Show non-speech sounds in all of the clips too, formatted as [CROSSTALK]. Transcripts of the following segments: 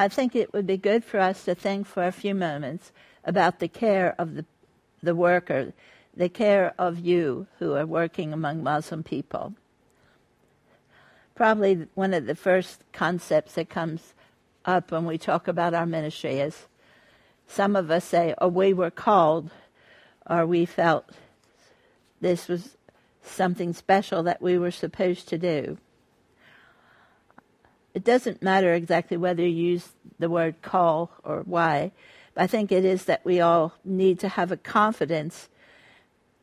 I think it would be good for us to think for a few moments about the care of the, the worker, the care of you who are working among Muslim people. Probably one of the first concepts that comes up when we talk about our ministry is some of us say, oh, we were called, or we felt this was something special that we were supposed to do. It doesn't matter exactly whether you use the word call or why, I think it is that we all need to have a confidence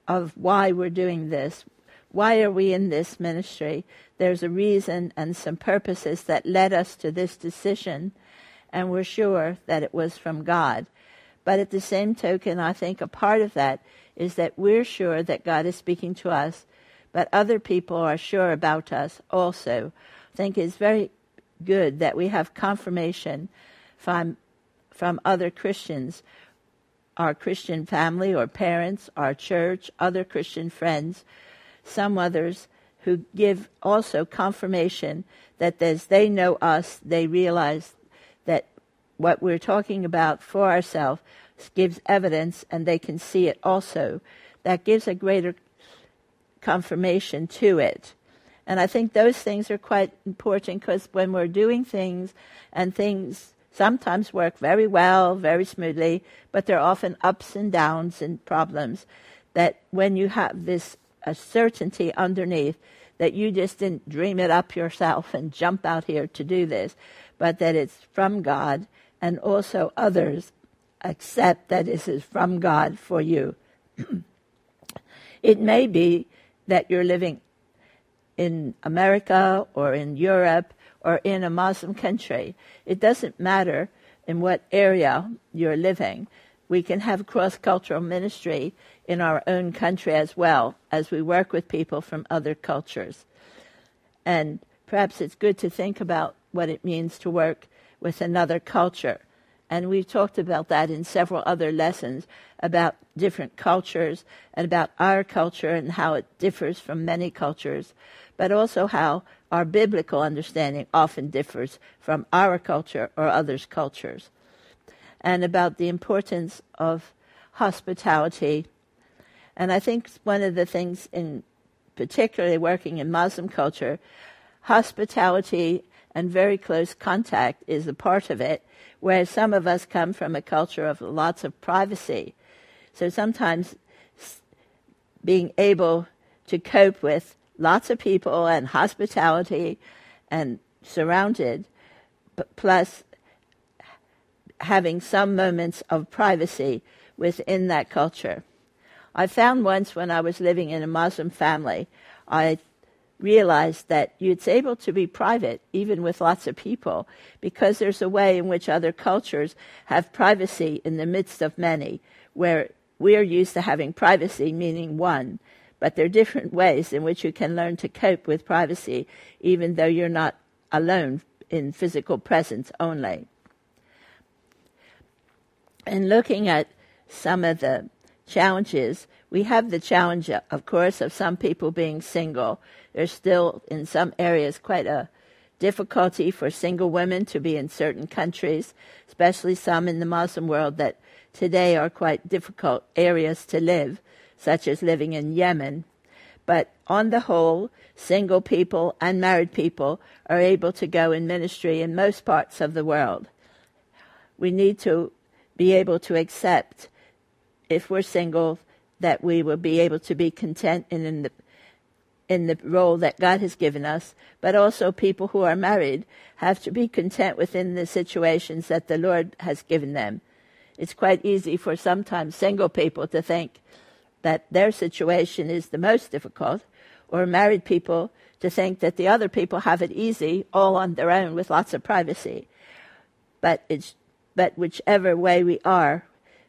of why we're doing this. Why are we in this ministry? There's a reason and some purposes that led us to this decision, and we're sure that it was from God. But at the same token, I think a part of that is that we're sure that God is speaking to us, but other people are sure about us also. I think it's very good that we have confirmation from from other Christians, our Christian family or parents, our church, other Christian friends, some others who give also confirmation that as they know us, they realize that what we're talking about for ourselves gives evidence and they can see it also. That gives a greater confirmation to it. And I think those things are quite important because when we're doing things and things sometimes work very well, very smoothly, but there are often ups and downs and problems that when you have this certainty underneath that you just didn't dream it up yourself and jump out here to do this, but that it's from God and also others accept that this is from God for you. [CLEARS THROAT] it may be that you're living in America or in Europe or in a Muslim country. It doesn't matter in what area you're living. We can have cross cultural ministry in our own country as well as we work with people from other cultures. And perhaps it's good to think about what it means to work with another culture. And we've talked about that in several other lessons about different cultures and about our culture and how it differs from many cultures, but also how our biblical understanding often differs from our culture or others' cultures, and about the importance of hospitality. And I think one of the things in particularly working in Muslim culture, hospitality and very close contact is a part of it, whereas some of us come from a culture of lots of privacy. So sometimes being able to cope with lots of people and hospitality and surrounded, plus having some moments of privacy within that culture. I found once when I was living in a Muslim family, I realized that it's able to be private even with lots of people because there's a way in which other cultures have privacy in the midst of many, where we're used to having privacy meaning one. But there are different ways in which you can learn to cope with privacy, even though you're not alone in physical presence only. And looking at some of the challenges, we have the challenge, of course, of some people being single. There's still, in some areas, quite a difficulty for single women to be in certain countries, especially some in the Muslim world that today are quite difficult areas to live such as living in Yemen. But on the whole, single people and married people are able to go in ministry in most parts of the world. We need to be able to accept, if we're single, that we will be able to be content in, in the in the role that God has given us, but also people who are married have to be content within the situations that the Lord has given them. It's quite easy for sometimes single people to think, that their situation is the most difficult, or married people to think that the other people have it easy, all on their own with lots of privacy. But it's but whichever way we are,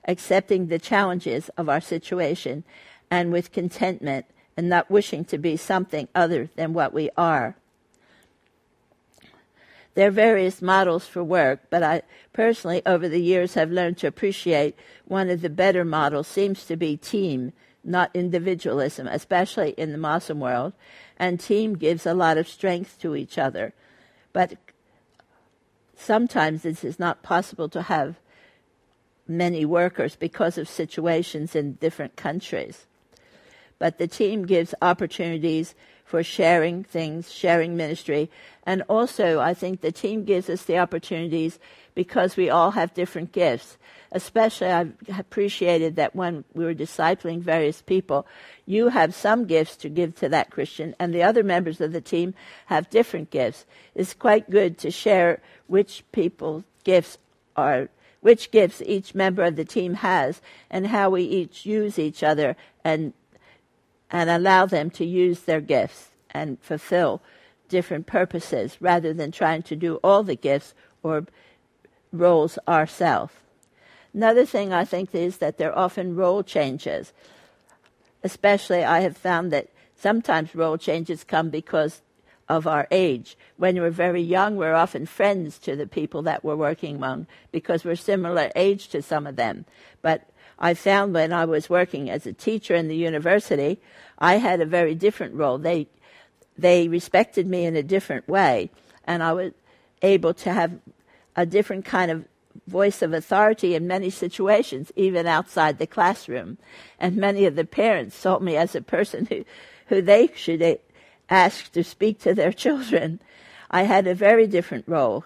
accepting the challenges of our situation and with contentment and not wishing to be something other than what we are. There are various models for work, but I personally, over the years, have learned to appreciate one of the better models seems to be team, not individualism, especially in the Muslim world. And team gives a lot of strength to each other. But sometimes it is not possible to have many workers because of situations in different countries. But the team gives opportunities for sharing things, sharing ministry, and also I think the team gives us the opportunities because we all have different gifts. Especially, I've appreciated that when we were discipling various people, you have some gifts to give to that Christian, and the other members of the team have different gifts. It's quite good to share which people's gifts are which gifts each member of the team has and how we each use each other and and allow them to use their gifts and fulfill different purposes rather than trying to do all the gifts or roles ourselves. Another thing I think is that there are often role changes. Especially, I have found that sometimes role changes come because of our age. When we're very young, we're often friends to the people that we're working among because we're similar age to some of them. But I found when I was working as a teacher in the university, I had a very different role. They they respected me in a different way, and I was able to have a different kind of voice of authority in many situations, even outside the classroom. And many of the parents saw me as a person who, who they should ask to speak to their children. I had a very different role.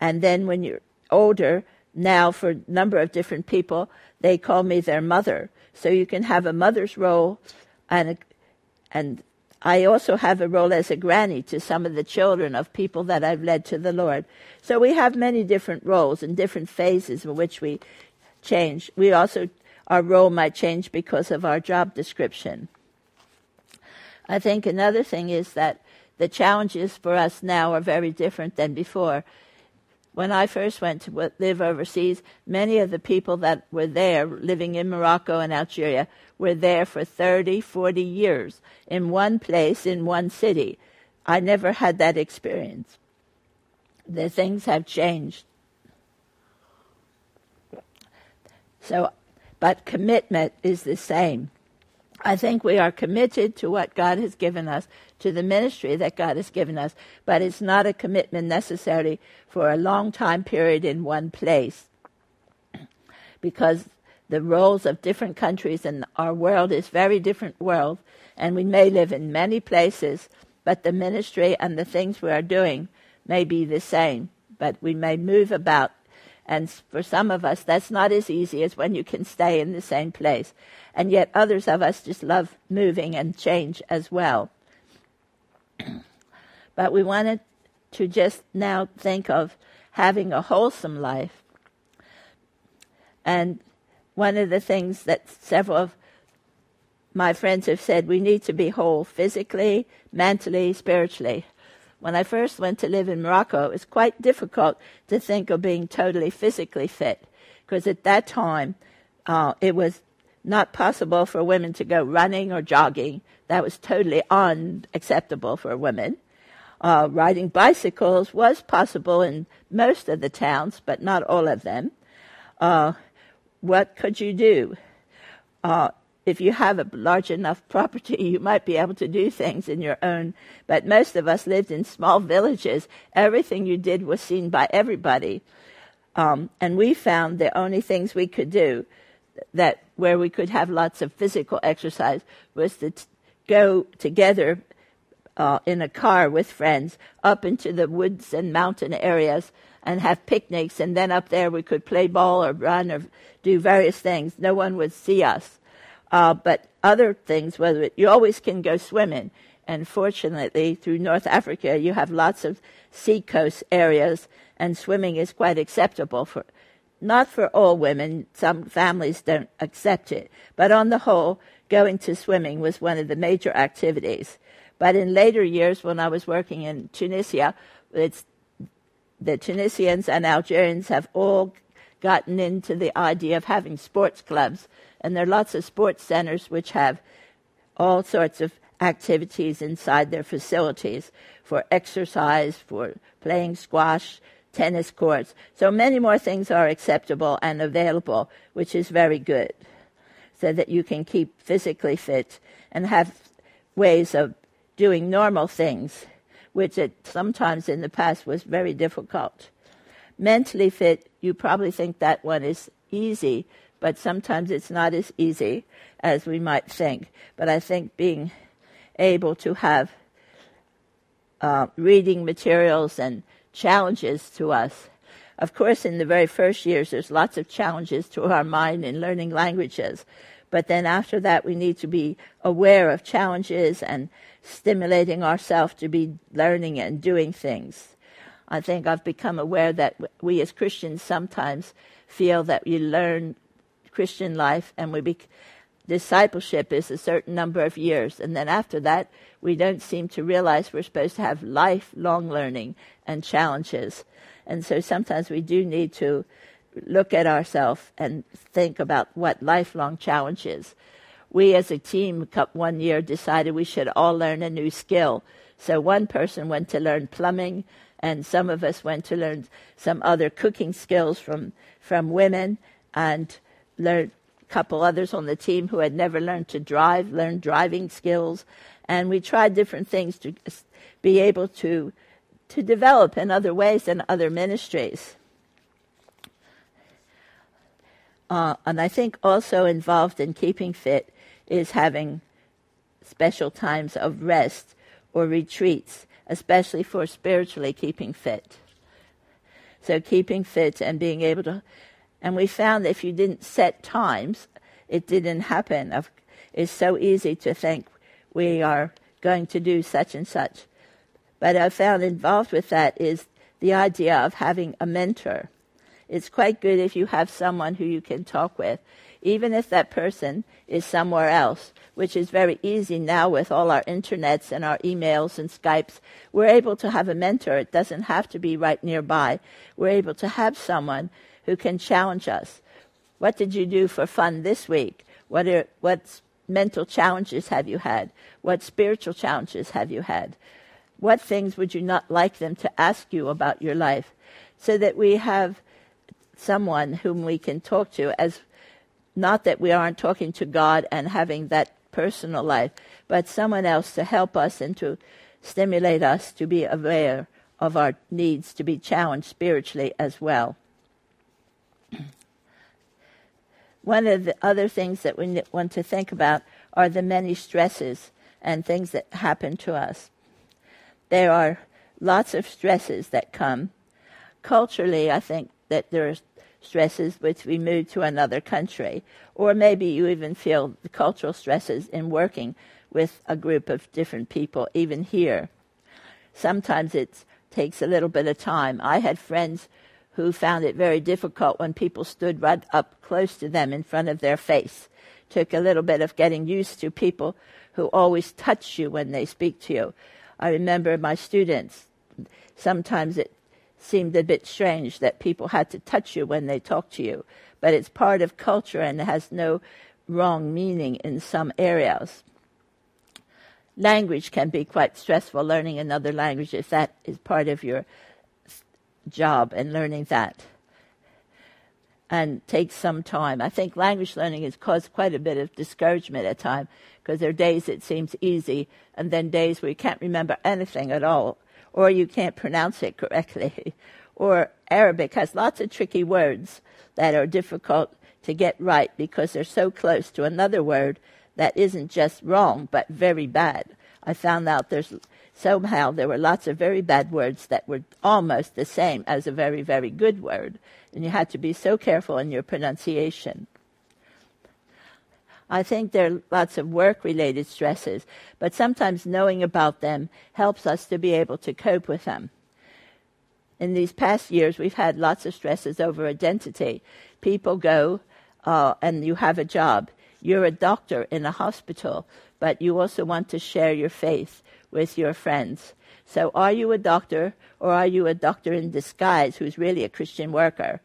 And then when you're older, now for a number of different people, they call me their mother. So you can have a mother's role and a, and I also have a role as a granny to some of the children of people that I've led to the Lord. So we have many different roles and different phases in which we change. We also, our role might change because of our job description. I think another thing is that the challenges for us now are very different than before. When I first went to live overseas, many of the people that were there living in Morocco and Algeria were there for 30, 40 years in one place, in one city. I never had that experience. The things have changed. So, but commitment is the same. I think we are committed to what God has given us, to the ministry that God has given us, but it's not a commitment necessary for a long time period in one place. Because the roles of different countries in our world is very different world, and we may live in many places, but the ministry and the things we are doing may be the same, but we may move about and for some of us, that's not as easy as when you can stay in the same place. And yet others of us just love moving and change as well. [CLEARS THROAT] but we wanted to just now think of having a wholesome life. And one of the things that several of my friends have said, we need to be whole physically, mentally, spiritually. When I first went to live in Morocco, it was quite difficult to think of being totally physically fit because at that time uh, it was not possible for women to go running or jogging. That was totally unacceptable for women. Uh, riding bicycles was possible in most of the towns, but not all of them. Uh, what could you do? Uh, if you have a large enough property, you might be able to do things in your own. But most of us lived in small villages. Everything you did was seen by everybody. Um, and we found the only things we could do that where we could have lots of physical exercise was to t- go together uh, in a car with friends up into the woods and mountain areas and have picnics. And then up there we could play ball or run or do various things. No one would see us. Uh, but other things, whether it, you always can go swimming. And fortunately, through North Africa, you have lots of seacoast areas, and swimming is quite acceptable for, not for all women. Some families don't accept it, but on the whole, going to swimming was one of the major activities. But in later years, when I was working in Tunisia, it's the Tunisians and Algerians have all gotten into the idea of having sports clubs and there are lots of sports centers which have all sorts of activities inside their facilities for exercise, for playing squash, tennis courts. So many more things are acceptable and available, which is very good, so that you can keep physically fit and have ways of doing normal things, which it sometimes in the past was very difficult. Mentally fit, you probably think that one is easy, but sometimes it's not as easy as we might think. But I think being able to have uh, reading materials and challenges to us. Of course, in the very first years, there's lots of challenges to our mind in learning languages. But then after that, we need to be aware of challenges and stimulating ourselves to be learning and doing things. I think I've become aware that we as Christians sometimes feel that we learn Christian life and we be, discipleship is a certain number of years, and then after that, we don't seem to realize we're supposed to have lifelong learning and challenges. And so sometimes we do need to look at ourselves and think about what lifelong challenge is. We as a team one year decided we should all learn a new skill. So one person went to learn plumbing and some of us went to learn some other cooking skills from, from women and learned a couple others on the team who had never learned to drive, learned driving skills. And we tried different things to be able to, to develop in other ways in other ministries. Uh, and I think also involved in keeping fit is having special times of rest or retreats, especially for spiritually keeping fit. So keeping fit and being able to, and we found that if you didn't set times, it didn't happen. It's so easy to think we are going to do such and such. But I found involved with that is the idea of having a mentor. It's quite good if you have someone who you can talk with, even if that person is somewhere else, which is very easy now with all our internets and our emails and Skypes. We're able to have a mentor. It doesn't have to be right nearby. We're able to have someone who can challenge us. What did you do for fun this week? What are, what mental challenges have you had? What spiritual challenges have you had? What things would you not like them to ask you about your life? So that we have someone whom we can talk to as not that we aren't talking to God and having that personal life, but someone else to help us and to stimulate us to be aware of our needs to be challenged spiritually as well. [CLEARS THROAT] One of the other things that we want to think about are the many stresses and things that happen to us. There are lots of stresses that come. Culturally, I think that there are stresses which we move to another country, or maybe you even feel the cultural stresses in working with a group of different people, even here. Sometimes it takes a little bit of time. I had friends who found it very difficult when people stood right up close to them in front of their face. Took a little bit of getting used to people who always touch you when they speak to you. I remember my students. Sometimes it seemed a bit strange that people had to touch you when they talk to you, but it's part of culture and has no wrong meaning in some areas. Language can be quite stressful, learning another language if that is part of your job and learning that. And takes some time. I think language learning has caused quite a bit of discouragement at times because there are days it seems easy and then days where you can't remember anything at all or you can't pronounce it correctly. [LAUGHS] or Arabic has lots of tricky words that are difficult to get right because they're so close to another word that isn't just wrong but very bad. I found out there's somehow there were lots of very bad words that were almost the same as a very, very good word. And you had to be so careful in your pronunciation. I think there are lots of work related stresses, but sometimes knowing about them helps us to be able to cope with them. In these past years, we've had lots of stresses over identity. People go uh, and you have a job. You're a doctor in a hospital, but you also want to share your faith with your friends. So, are you a doctor or are you a doctor in disguise who's really a Christian worker?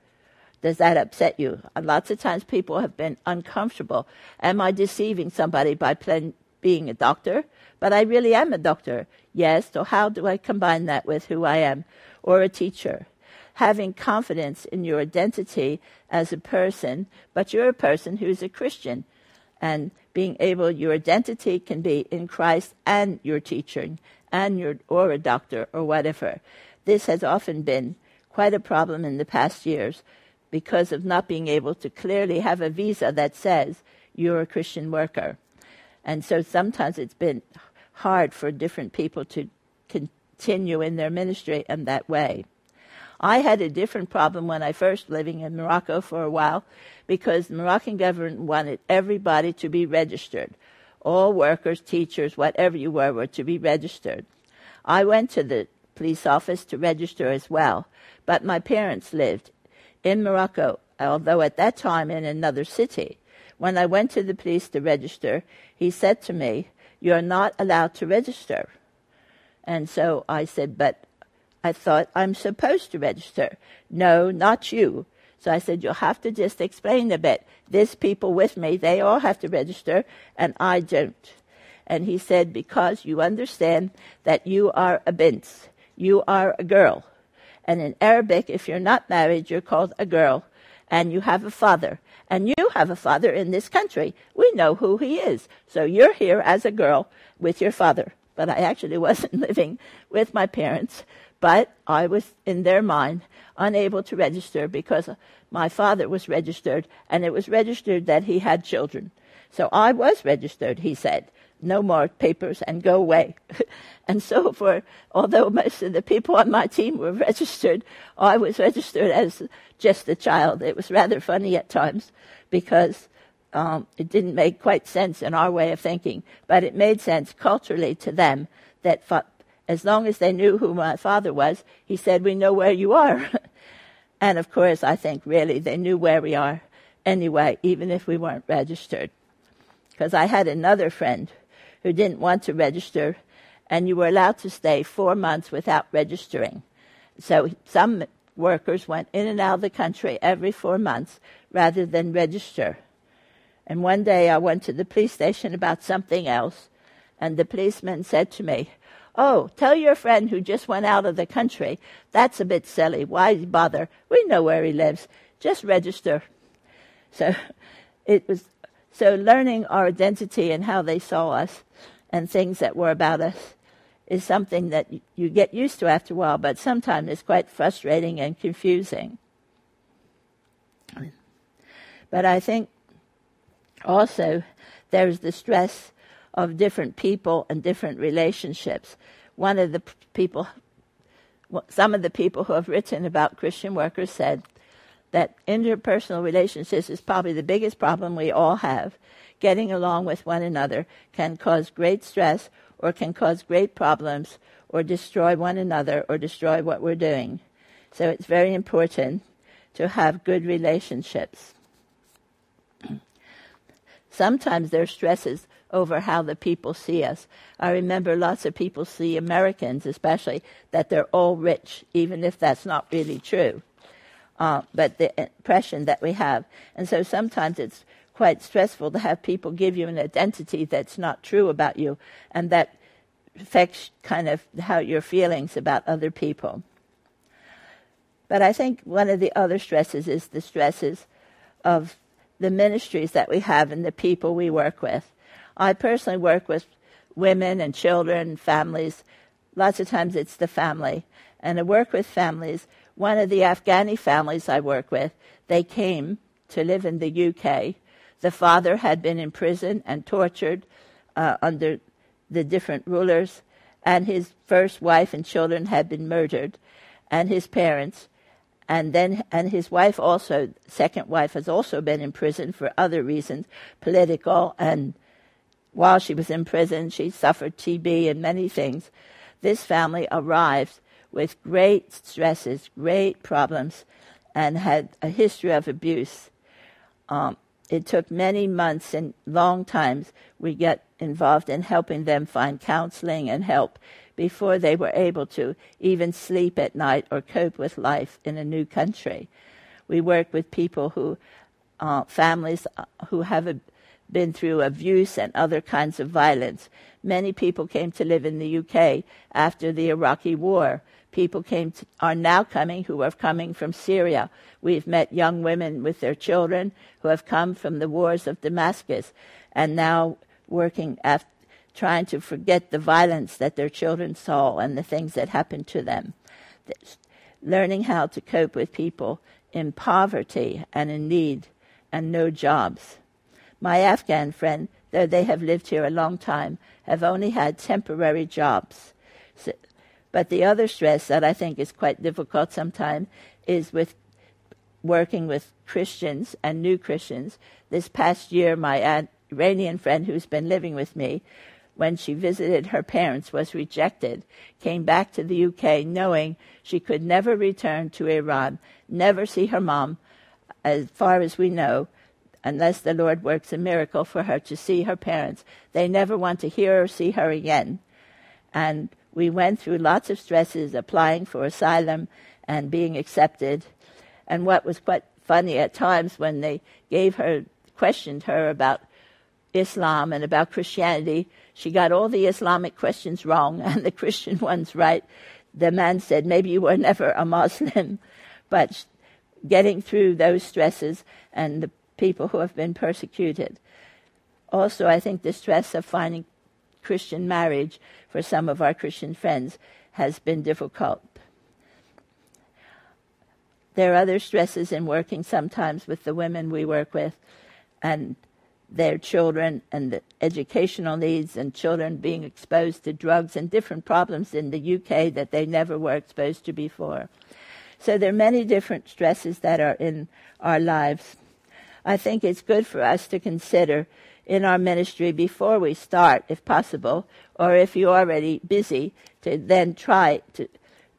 Does that upset you? lots of times people have been uncomfortable. Am I deceiving somebody by being a doctor? But I really am a doctor. Yes, so how do I combine that with who I am? Or a teacher? Having confidence in your identity as a person, but you're a person who's a Christian. And being able, your identity can be in Christ and your teaching, and your, or a doctor, or whatever. This has often been quite a problem in the past years because of not being able to clearly have a visa that says you're a Christian worker. And so sometimes it's been hard for different people to continue in their ministry in that way. I had a different problem when I first living in Morocco for a while because the Moroccan government wanted everybody to be registered. All workers, teachers, whatever you were, were to be registered. I went to the police office to register as well, but my parents lived in Morocco, although at that time in another city. When I went to the police to register, he said to me, You're not allowed to register. And so I said, But I thought I'm supposed to register. No, not you. So I said, You'll have to just explain a bit. There's people with me, they all have to register, and I don't. And he said, Because you understand that you are a bint, you are a girl. And in Arabic, if you're not married, you're called a girl, and you have a father. And you have a father in this country. We know who he is. So you're here as a girl with your father. But I actually [LAUGHS] wasn't living with my parents but I was, in their mind, unable to register because my father was registered, and it was registered that he had children. So I was registered, he said. No more papers and go away. [LAUGHS] and so for, although most of the people on my team were [LAUGHS] registered, I was registered as just a child. It was rather funny at times because um, it didn't make quite sense in our way of thinking, but it made sense culturally to them that as long as they knew who my father was, he said, We know where you are. [LAUGHS] and of course, I think really they knew where we are anyway, even if we weren't registered. Because I had another friend who didn't want to register, and you were allowed to stay four months without registering. So some workers went in and out of the country every four months rather than register. And one day I went to the police station about something else, and the policeman said to me, Oh, tell your friend who just went out of the country. That's a bit silly. Why bother? We know where he lives. Just register. So it was so learning our identity and how they saw us and things that were about us is something that you get used to after a while, but sometimes it's quite frustrating and confusing. But I think also there's the stress of different people and different relationships. One of the people, some of the people who have written about Christian workers said that interpersonal relationships is probably the biggest problem we all have. Getting along with one another can cause great stress or can cause great problems or destroy one another or destroy what we're doing. So it's very important to have good relationships. [CLEARS THROAT] Sometimes there are stresses over how the people see us. I remember lots of people see Americans, especially, that they're all rich, even if that's not really true. Uh, but the impression that we have. And so sometimes it's quite stressful to have people give you an identity that's not true about you, and that affects kind of how your feelings about other people. But I think one of the other stresses is the stresses of the ministries that we have and the people we work with. I personally work with women and children, families. Lots of times it's the family. And I work with families. One of the Afghani families I work with, they came to live in the UK. The father had been in prison and tortured uh, under the different rulers, and his first wife and children had been murdered, and his parents. And then, and his wife also, second wife, has also been in prison for other reasons, political and while she was in prison, she suffered TB and many things. This family arrived with great stresses, great problems, and had a history of abuse. Um, it took many months and long times we get involved in helping them find counseling and help before they were able to even sleep at night or cope with life in a new country. We work with people who, uh, families uh, who have a been through abuse and other kinds of violence. Many people came to live in the UK after the Iraqi war. People came to, are now coming who are coming from Syria. We've met young women with their children who have come from the wars of Damascus and now working after, trying to forget the violence that their children saw and the things that happened to them. learning how to cope with people in poverty and in need and no jobs. My Afghan friend, though they have lived here a long time, have only had temporary jobs. So, but the other stress that I think is quite difficult sometimes is with working with Christians and new Christians. This past year, my Iranian friend who's been living with me, when she visited her parents, was rejected, came back to the UK knowing she could never return to Iran, never see her mom, as far as we know, unless the Lord works a miracle for her to see her parents. They never want to hear or see her again. And we went through lots of stresses applying for asylum and being accepted. And what was quite funny at times when they gave her, questioned her about Islam and about Christianity, she got all the Islamic questions wrong [LAUGHS] and the Christian ones right. The man said, maybe you were never a Muslim. [LAUGHS] But getting through those stresses and the people who have been persecuted. Also, I think the stress of finding Christian marriage for some of our Christian friends has been difficult. There are other stresses in working sometimes with the women we work with and their children and the educational needs and children being exposed to drugs and different problems in the UK that they never were exposed to before. So there are many different stresses that are in our lives. I think it's good for us to consider in our ministry before we start, if possible, or if you're already busy, to then try to,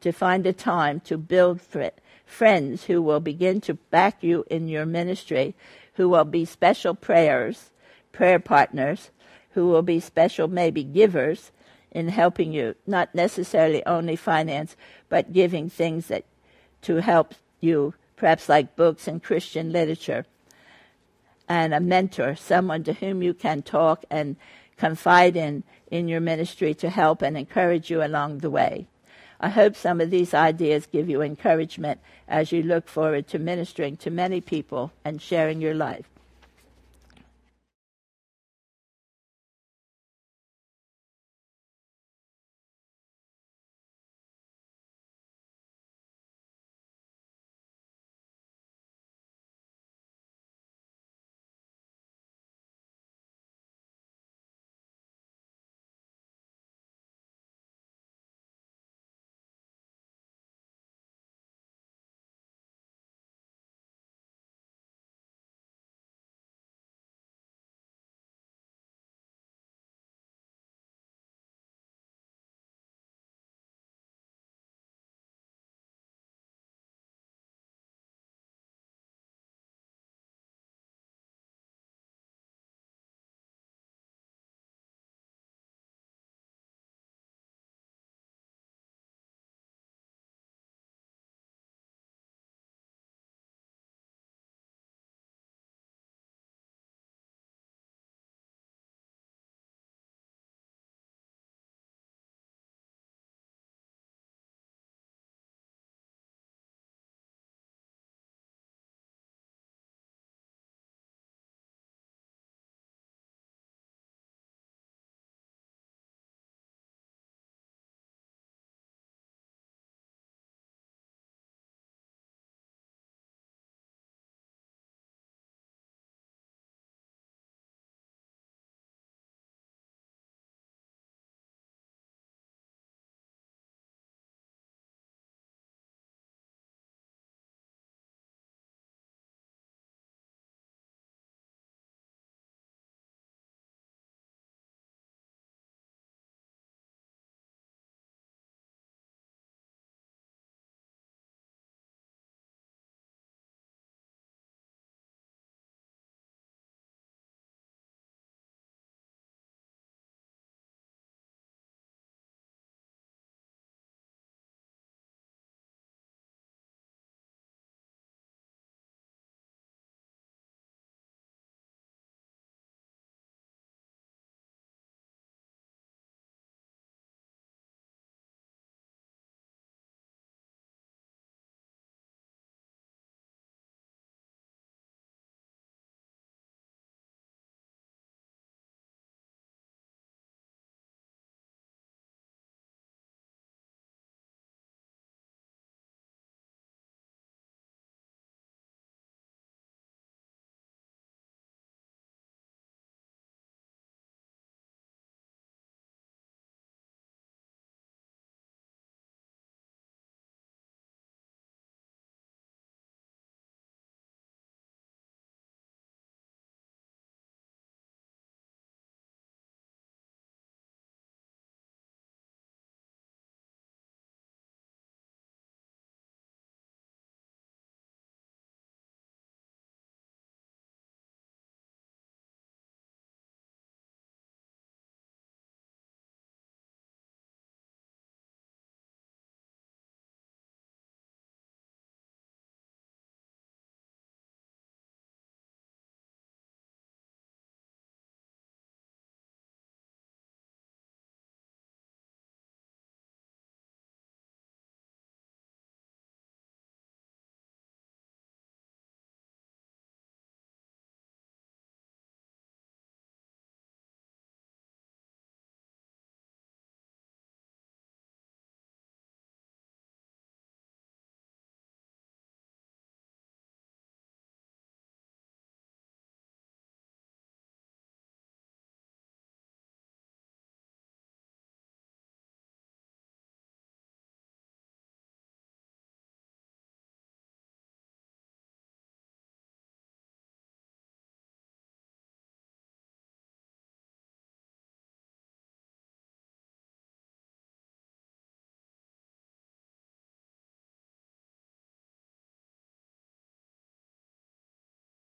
to find a time to build for friends who will begin to back you in your ministry, who will be special prayers, prayer partners, who will be special maybe givers in helping you, not necessarily only finance, but giving things that to help you, perhaps like books and Christian literature. And a mentor, someone to whom you can talk and confide in in your ministry to help and encourage you along the way. I hope some of these ideas give you encouragement as you look forward to ministering to many people and sharing your life.